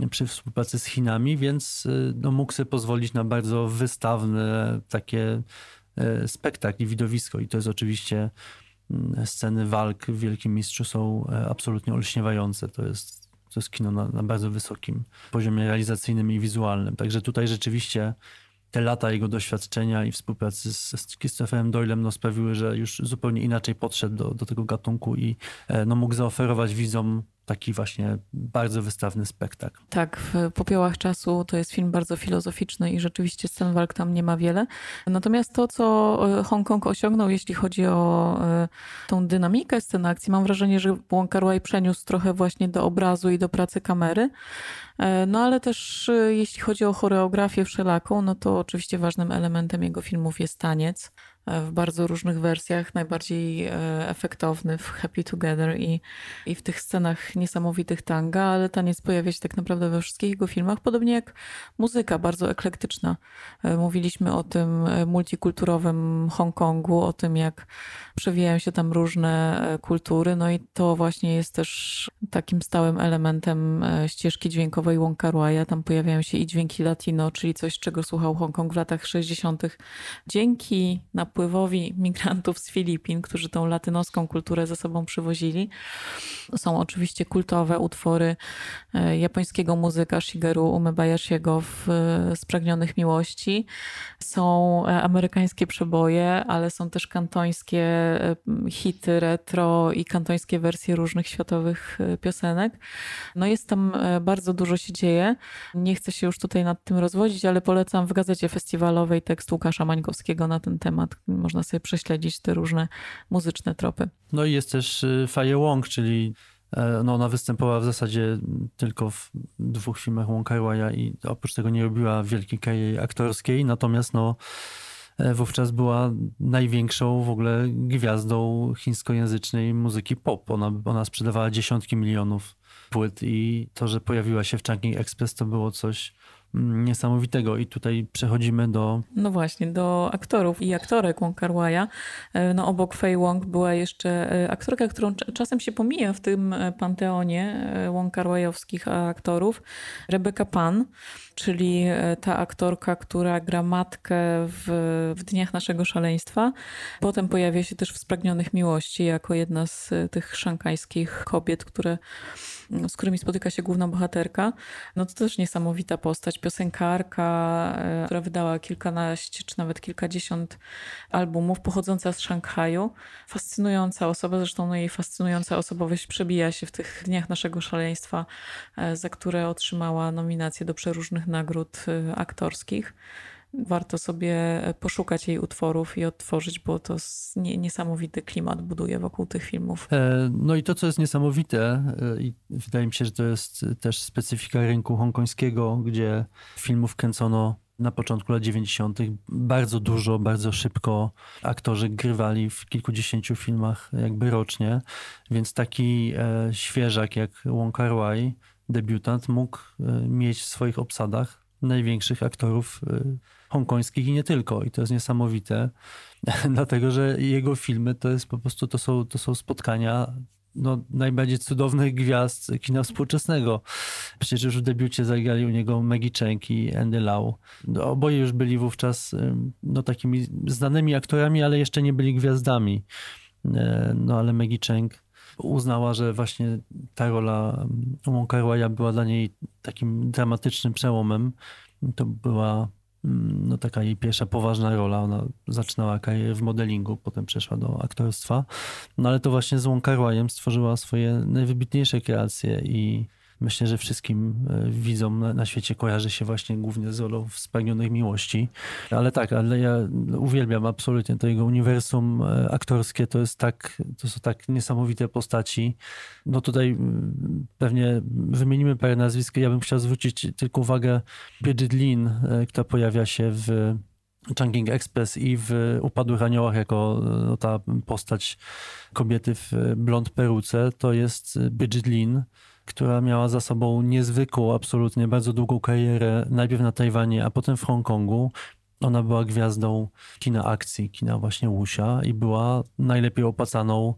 przy współpracy z Chinami, więc y, no, mógł sobie pozwolić na bardzo wystawne takie y, spektakl i widowisko. I to jest oczywiście mm, sceny walk w Wielkim Mistrzu są e, absolutnie olśniewające. To jest, to jest kino na, na bardzo wysokim poziomie realizacyjnym i wizualnym. Także tutaj rzeczywiście te lata jego doświadczenia i współpracy z, z Christopherem Doylem no, sprawiły, że już zupełnie inaczej podszedł do, do tego gatunku i e, no, mógł zaoferować widzom taki właśnie bardzo wystawny spektakl. Tak, w Popiołach Czasu to jest film bardzo filozoficzny i rzeczywiście scen walk tam nie ma wiele. Natomiast to, co e, Hongkong osiągnął, jeśli chodzi o e, tą dynamikę scen akcji, mam wrażenie, że Wong przeniósł trochę właśnie do obrazu i do pracy kamery. E, no ale też jeśli chodzi o choreografię wszelaką, no to oczywiście ważnym elementem jego filmów jest taniec w bardzo różnych wersjach, najbardziej e, efektowny w Happy Together i, i w tych scenach niesamowitych tanga, ale taniec pojawia się tak naprawdę we wszystkich jego filmach, podobnie jak muzyka, bardzo eklektyczna. E, mówiliśmy o tym e, multikulturowym Hongkongu, o tym jak przewijają się tam różne kultury, no i to właśnie jest też takim stałym elementem ścieżki dźwiękowej Wong Kar Tam pojawiają się i dźwięki latino, czyli coś, czego słuchał Hongkong w latach 60. Dzięki na napływowi migrantów z Filipin, którzy tą latynoską kulturę ze sobą przywozili. Są oczywiście kultowe utwory e, japońskiego muzyka Shigeru Umebayashiego w e, Spragnionych Miłości. Są e, amerykańskie przeboje, ale są też kantońskie hity retro i kantońskie wersje różnych światowych piosenek. No jest tam bardzo dużo się dzieje. Nie chcę się już tutaj nad tym rozwodzić, ale polecam w gazecie festiwalowej tekst Łukasza Mańkowskiego na ten temat, można sobie prześledzić te różne muzyczne tropy. No i jest też y, Faye Wong, czyli e, no ona występowała w zasadzie tylko w dwóch filmach Wong Kar i oprócz tego nie robiła wielkiej kariery aktorskiej, natomiast no e, wówczas była największą w ogóle gwiazdą chińskojęzycznej muzyki pop. Ona, ona sprzedawała dziesiątki milionów płyt i to, że pojawiła się w Chungking Express to było coś niesamowitego. I tutaj przechodzimy do... No właśnie, do aktorów i aktorek Wong Kar. E, no obok Fei Wong była jeszcze e, aktorka, którą czasem się pomija w tym e, panteonie Wong Kar aktorów. Rebecca Pan, czyli ta aktorka, która gra matkę w, w Dniach Naszego Szaleństwa. Potem pojawia się też w Spragnionych Miłości jako jedna z tych szanghajskich kobiet, które z którymi spotyka się główna bohaterka. No to też niesamowita postać, piosenkarka, e, która wydała kilkanaście czy nawet kilkadziesiąt albumów, pochodząca z Szanghaju. Fascynująca osoba, zresztą no jej fascynująca osobowość przebija się w tych dniach naszego szaleństwa, e, za które otrzymała nominacje do przeróżnych nagród e, aktorskich warto sobie poszukać jej utworów i odtworzyć, bo to niesamowity klimat buduje wokół tych filmów. E, no i to, co jest niesamowite, e, i wydaje mi się, że to jest też specyfika rynku hongkońskiego, gdzie filmów kręcono na początku lat 90. bardzo dużo, bardzo szybko aktorzy grywali w kilkudziesięciu filmach jakby rocznie, więc taki e, świeżak jak Wong Kar Wai, debiutant, mógł e, mieć w swoich obsadach największych aktorów e, hongkońskich i nie tylko. I to jest niesamowite, dlatego że jego filmy to jest po prostu, to są, to są spotkania no, najbardziej cudownych gwiazd kina współczesnego. Przecież już w debiucie zagrali u niego Maggie Cheng i Andy Lau. No, oboje już byli wówczas no, takimi znanymi aktorami, ale jeszcze nie byli gwiazdami. E, no ale Maggie Cheng uznała, że właśnie ta rola Wong Kar była dla niej takim dramatycznym przełomem. To była Mm, no taka jej pierwsza poważna rola. Ona zaczynała karierę w modelingu, potem przeszła do aktorstwa. No ale to właśnie z Wong stworzyła swoje najwybitniejsze kreacje i myślę, że wszystkim e, widzom na, świecie kojarzy się właśnie głównie z rolą w Miłości. Ale tak, ale ja uwielbiam absolutnie to jego uniwersum e, aktorskie. To jest tak, to są tak niesamowite postaci. No tutaj pewnie wymienimy parę nazwisk. Ja bym chciał zwrócić tylko uwagę Bridget Lin, e, która pojawia się w Chungking Express i w Upadłych Aniołach jako no, ta postać kobiety w blond peruce. To jest Bridget Lin która miała za sobą niezwykłą, absolutnie bardzo długą karierę, najpierw na Tajwanie, a potem w Hongkongu. Ona była gwiazdą kina akcji, kina właśnie Wuxia i była najlepiej opłacaną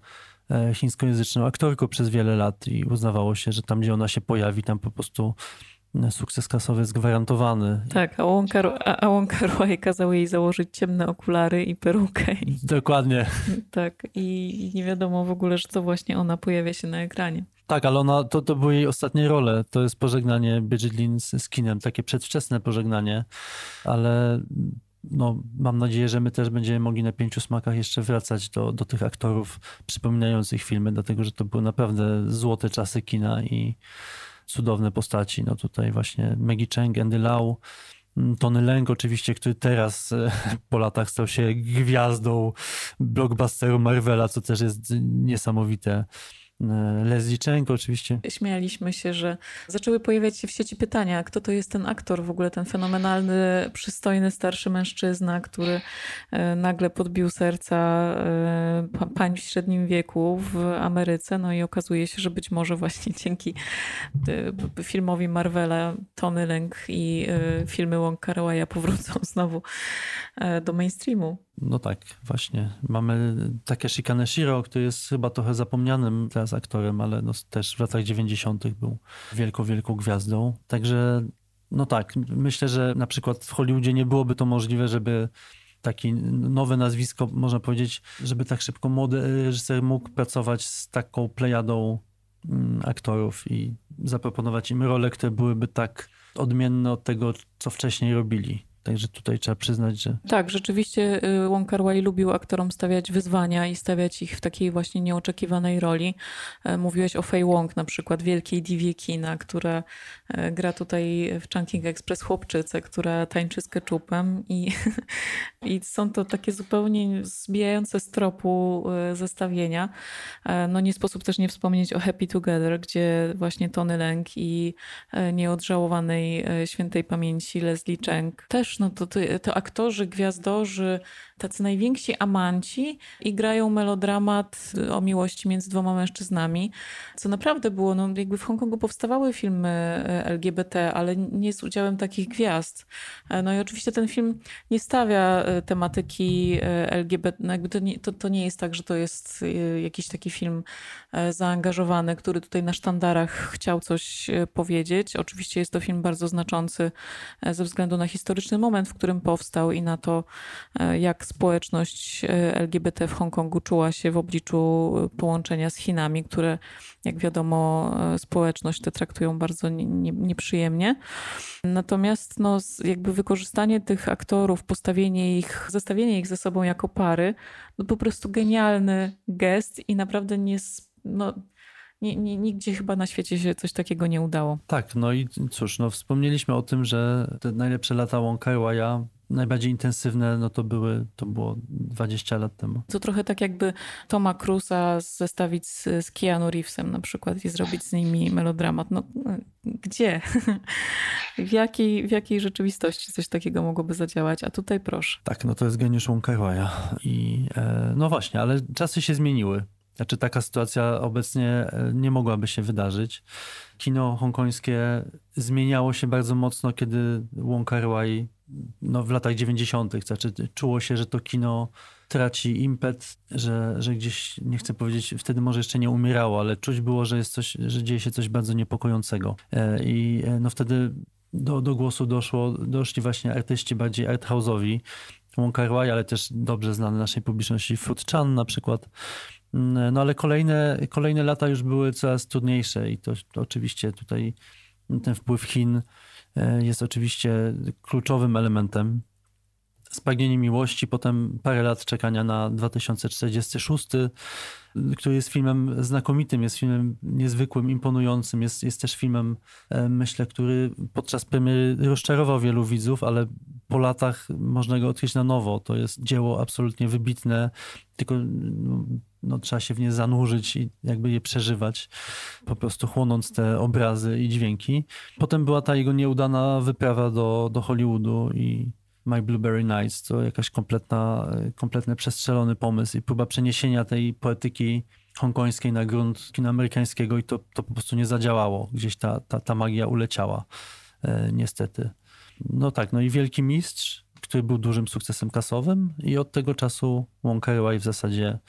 e, chińskojęzyczną aktorką przez wiele lat i uznawało się, że tam, gdzie ona się pojawi, tam po prostu sukces kasowy jest gwarantowany. Tak, a Wong Kar kazał jej założyć ciemne okulary i perukę. Dokładnie. Tak, i nie wiadomo w ogóle, że to właśnie ona pojawia się na ekranie. Tak, ale ona, to, to były jej ostatnie role. To jest pożegnanie Bridget Lynn z, z kinem, takie przedwczesne pożegnanie, ale no, mam nadzieję, że my też będziemy mogli na pięciu smakach jeszcze wracać do, do tych aktorów przypominających filmy, dlatego że to były naprawdę złote czasy kina i cudowne postaci. No tutaj właśnie Maggie Cheng, Andy Lau, Tony Leng oczywiście, który teraz po latach stał się gwiazdą blockbusteru Marvela, co też jest niesamowite. E, Lesliczenko oczywiście. Śmialiśmy się, że zaczęły pojawiać się w sieci pytania, kto to jest ten aktor, w ogóle ten fenomenalny, przystojny, starszy mężczyzna, który e, nagle podbił serca e, pań w średnim wieku w Ameryce. No i okazuje się, że być może właśnie dzięki filmowi Marvela Tony Leng i filmy Wong Kar powrócą znowu do mainstreamu. No tak, właśnie. Mamy Takeshi Kaneshiro, który jest chyba trochę zapomnianym teraz aktorem, ale no też w latach 90. był wielką, wielką gwiazdą. Także no tak, myślę, że na przykład w Hollywoodzie nie byłoby to możliwe, żeby takie nowe nazwisko, można powiedzieć, żeby tak szybko młody reżyser mógł pracować z taką plejadą mm, aktorów i zaproponować im role, które byłyby tak odmienne od tego, co wcześniej robili. Także tutaj trzeba przyznać, że. Tak, rzeczywiście y, Wong lubił aktorom stawiać wyzwania i stawiać ich w takiej właśnie nieoczekiwanej roli. E, mówiłeś o Fei Wong, na przykład wielkiej diwie kina, która e, gra tutaj w Chunking Express chłopczycę, która tańczy z keczupem i, i są to takie zupełnie zbijające z tropu e, zestawienia. No nie sposób też nie wspomnieć o Happy Together, gdzie właśnie Tony Leng i nieodżałowanej świętej pamięci Leslie Cheng też no to, to, to aktorzy, gwiazdorzy, tacy najwięksi amanci i grają melodramat o miłości między dwoma mężczyznami, co naprawdę było, no jakby w Hongkongu powstawały filmy e, LGBT, ale nie z udziałem takich gwiazd. E, no i oczywiście ten film nie stawia e, tematyki LGBT, no jakby to nie, to, to nie jest tak, że to jest jakiś taki film zaangażowany, który tutaj na sztandarach chciał coś powiedzieć. Oczywiście jest to film bardzo znaczący ze względu na historyczny moment, w którym powstał i na to, jak społeczność e, LGBT w Hongkongu czuła się w obliczu połączenia z Chinami, które, jak wiadomo, e, społeczność te traktują bardzo nieprzyjemnie. Natomiast no, jakby wykorzystanie tych aktorów, postawienie ich, zestawienie ich ze sobą jako pary, no po prostu genialny gest i naprawdę nie, no, nigdzie chyba na świecie się coś takiego nie udało. Tak, no i cóż, no wspomnieliśmy o tym, że te najlepsze lata Wong Kar najbardziej intensywne, no to były, to było 20 lat temu. To trochę tak jakby Toma Cruza zestawić z, z Keanu Reevesem na przykład i zrobić z nimi melodramat. No gdzie? w, jakiej, w jakiej rzeczywistości coś takiego mogłoby zadziałać? A tutaj proszę. Tak, no to jest geniusz Wong I e, no właśnie, ale czasy się zmieniły. Znaczy taka sytuacja obecnie e, nie mogłaby się wydarzyć. Kino hongkońskie zmieniało się bardzo mocno, kiedy Wong Kar Wai no, w latach 90. Znaczy czuło się, że to kino traci impet, że, że gdzieś, nie chcę powiedzieć, wtedy może jeszcze nie umierało, ale czuć było, że jest coś, że dzieje się coś bardzo niepokojącego. E, I e, no wtedy do, do głosu doszło, doszli właśnie artyści bardziej arthouse'owi, Wong Kar Wai, ale też dobrze znany naszej publiczności Food Chan na przykład, Mm, no ale kolejne, kolejne lata już były coraz trudniejsze i to, to oczywiście tutaj ten wpływ Chin e, jest oczywiście kluczowym elementem. Spragnienie miłości, potem parę lat czekania na 2046, który jest filmem znakomitym, jest filmem niezwykłym, imponującym. Jest, jest też filmem, e, myślę, który podczas premiery rozczarował wielu widzów, ale po latach można go odkryć na nowo. To jest dzieło absolutnie wybitne, tylko no, no, trzeba się w nie zanurzyć i jakby je przeżywać, po prostu chłonąc te obrazy i dźwięki. Potem była ta jego nieudana wyprawa do, do Hollywoodu i My Blueberry Nights, to jakaś kompletna, kompletny przestrzelony pomysł i próba przeniesienia tej poetyki hongkońskiej na grunt kina amerykańskiego i to, to po prostu nie zadziałało. Gdzieś ta, ta, ta magia uleciała, e, niestety. No tak, no i Wielki Mistrz, który był dużym sukcesem kasowym i od tego czasu Wong Kar w zasadzie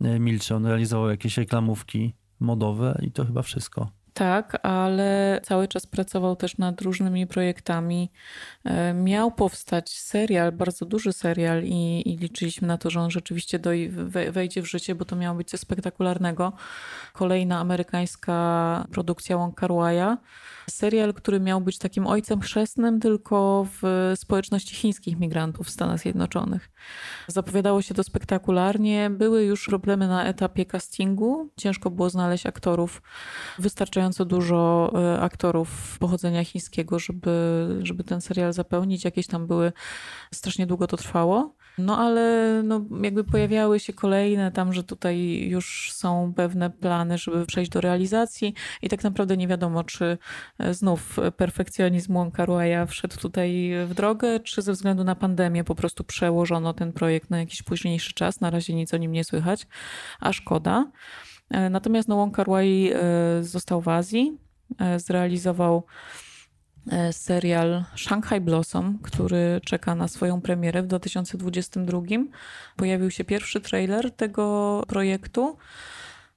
e, milczy. On realizował jakieś reklamówki modowe i to chyba wszystko. Tak, ale cały czas pracował też nad różnymi projektami. E, miał powstać serial, bardzo duży serial, i, i liczyliśmy na to, że on rzeczywiście doj, wejdzie w życie, bo to miało być coś spektakularnego. Kolejna amerykańska produkcja Wong Kar Serial, który miał być takim ojcem chrzestnym tylko w społeczności chińskich migrantów w Stanach Zjednoczonych. Zapowiadało się to spektakularnie. Były już problemy na etapie castingu. Ciężko było znaleźć aktorów, wystarczająco dużo e, aktorów pochodzenia chińskiego, żeby, żeby ten serial zapełnić. Jakieś tam były, strasznie długo to trwało. No ale no, jakby pojawiały się kolejne tam, że tutaj już są pewne plany, żeby przejść do realizacji i tak naprawdę nie wiadomo, czy e, znów perfekcjonizm Łąkaruaja wszedł tutaj w drogę, czy ze względu na pandemię po prostu przełożono ten projekt na jakiś późniejszy czas. Na razie nic o nim nie słychać, a szkoda. E, natomiast no, Wong został w Azji, e, zrealizował E, serial Shanghai Blossom, który czeka na swoją premierę w 2022. Pojawił się pierwszy trailer tego projektu,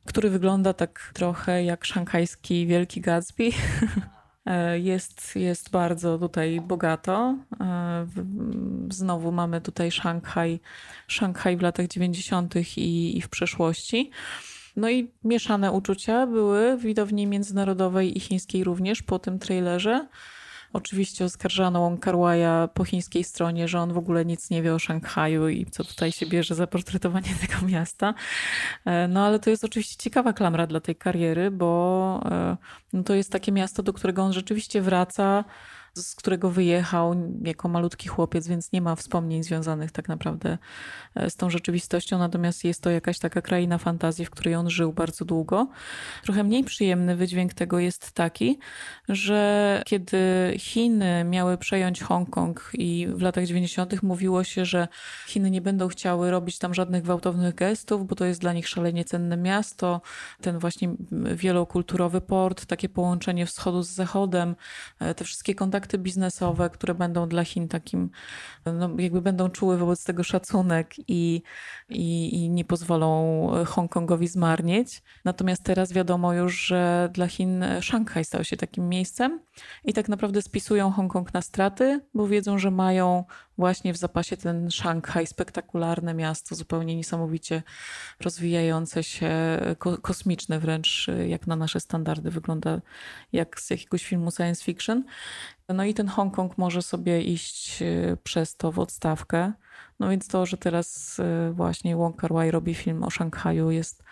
który wygląda tak trochę jak szanghajski Wielki Gatsby. E, jest, jest bardzo tutaj bogato. E, znowu mamy tutaj Szanghaj, Szanghaj w latach 90. I, i w przeszłości. No i mieszane uczucia były w widowni międzynarodowej i chińskiej również po tym trailerze. Oczywiście oskarżano Wong po chińskiej stronie, że on w ogóle nic nie wie o Szanghaju i co tutaj się bierze za portretowanie tego miasta. E, no ale to jest oczywiście ciekawa klamra dla tej kariery, bo e, no, to jest takie miasto, do którego on rzeczywiście wraca z którego wyjechał jako malutki chłopiec, więc nie ma wspomnień związanych tak naprawdę e, z tą rzeczywistością. Natomiast jest to jakaś taka kraina fantazji, w której on żył bardzo długo. Trochę mniej przyjemny wydźwięk tego jest taki, że kiedy Chiny miały przejąć Hongkong i w latach 90. mówiło się, że Chiny nie będą chciały robić tam żadnych gwałtownych gestów, bo to jest dla nich szalenie cenne miasto, ten właśnie wielokulturowy port, takie połączenie wschodu z zachodem, e, te wszystkie kontakty kontakty biznesowe, które będą dla Chin takim, no jakby będą czuły wobec tego szacunek i, i, i nie pozwolą Hongkongowi zmarnieć. Natomiast teraz wiadomo już, że dla Chin Szanghaj stał się takim miejscem i tak naprawdę spisują Hongkong na straty, bo wiedzą, że mają właśnie w zapasie ten Szanghaj, spektakularne miasto, zupełnie niesamowicie rozwijające się, ko kosmiczne wręcz, jak na nasze standardy, wygląda jak z jakiegoś filmu science fiction. No i ten Hongkong może sobie iść e, przez to w odstawkę. No więc to, że teraz e, właśnie Wong Kar Wai robi film o Szanghaju jest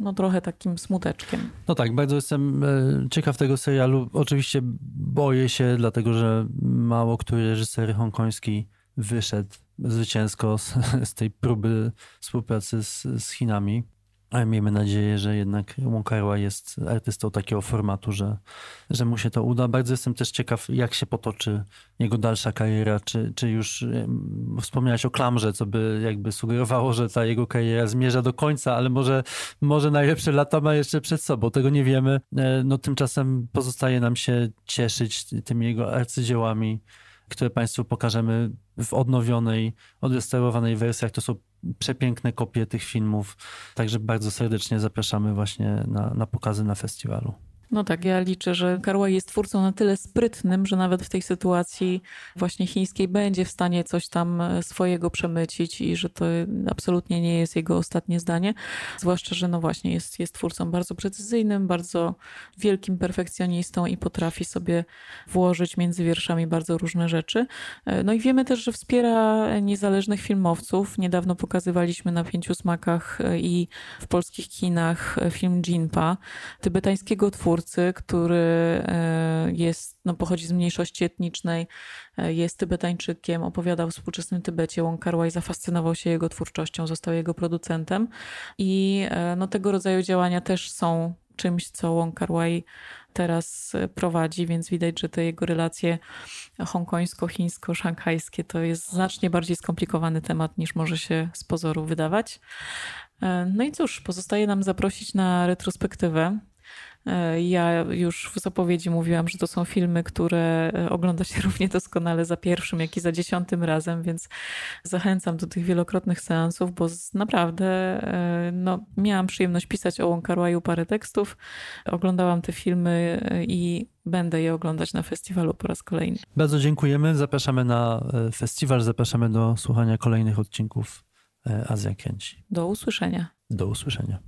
no trochę takim smuteczkiem. No tak, bardzo jestem e, ciekaw tego serialu. Oczywiście boję się, dlatego że mało który reżyser hongkoński wyszedł zwycięsko z, z tej próby współpracy z, z Chinami. Ale miejmy nadzieję, że jednak Kar jest artystą takiego formatu, że, że mu się to uda. Bardzo jestem też ciekaw, jak się potoczy jego dalsza kariera. Czy, czy już wspomniałeś o klamrze, co by jakby sugerowało, że ta jego kariera zmierza do końca, ale może, może najlepsze lata ma jeszcze przed sobą. Tego nie wiemy. E, no tymczasem pozostaje nam się cieszyć tymi jego arcydziełami, które Państwu pokażemy w odnowionej, odrestaurowanej wersjach. To są przepiękne kopie tych filmów. Także bardzo serdecznie zapraszamy właśnie na, na pokazy na festiwalu. No tak, ja liczę, że Karłaj jest twórcą na tyle sprytnym, że nawet w tej sytuacji właśnie chińskiej będzie w stanie coś tam e, swojego przemycić i że to absolutnie nie jest jego ostatnie zdanie. Zwłaszcza, że no właśnie jest, jest twórcą bardzo precyzyjnym, bardzo wielkim perfekcjonistą i potrafi sobie włożyć między wierszami bardzo różne rzeczy. E, no i wiemy też, że wspiera niezależnych filmowców. Niedawno pokazywaliśmy na Pięciu Smakach e, i w polskich kinach film Jinpa, tybetańskiego twórcy, twórcy, który e, jest, no, pochodzi z mniejszości etnicznej, e, jest Tybetańczykiem, opowiadał o współczesnym Tybecie. Wong Kar-wai zafascynował się jego twórczością, został jego producentem i e, no, tego rodzaju działania też są czymś, co Wong Kar-wai teraz prowadzi, więc widać, że te jego relacje hongkońsko-chińsko-szanghajskie to jest znacznie bardziej skomplikowany temat niż może się z pozoru wydawać. No i cóż, pozostaje nam zaprosić na retrospektywę ja już w zapowiedzi mówiłam, że to są filmy, które e, ogląda się równie doskonale za pierwszym, jak i za dziesiątym razem, więc zachęcam do tych wielokrotnych seansów, bo naprawdę e, no, miałam przyjemność pisać o Łąkarłaju parę tekstów. Oglądałam te filmy i będę je oglądać na festiwalu po raz kolejny. Bardzo dziękujemy. Zapraszamy na festiwal, zapraszamy do słuchania kolejnych odcinków Azja Kręci. Do usłyszenia. Do usłyszenia.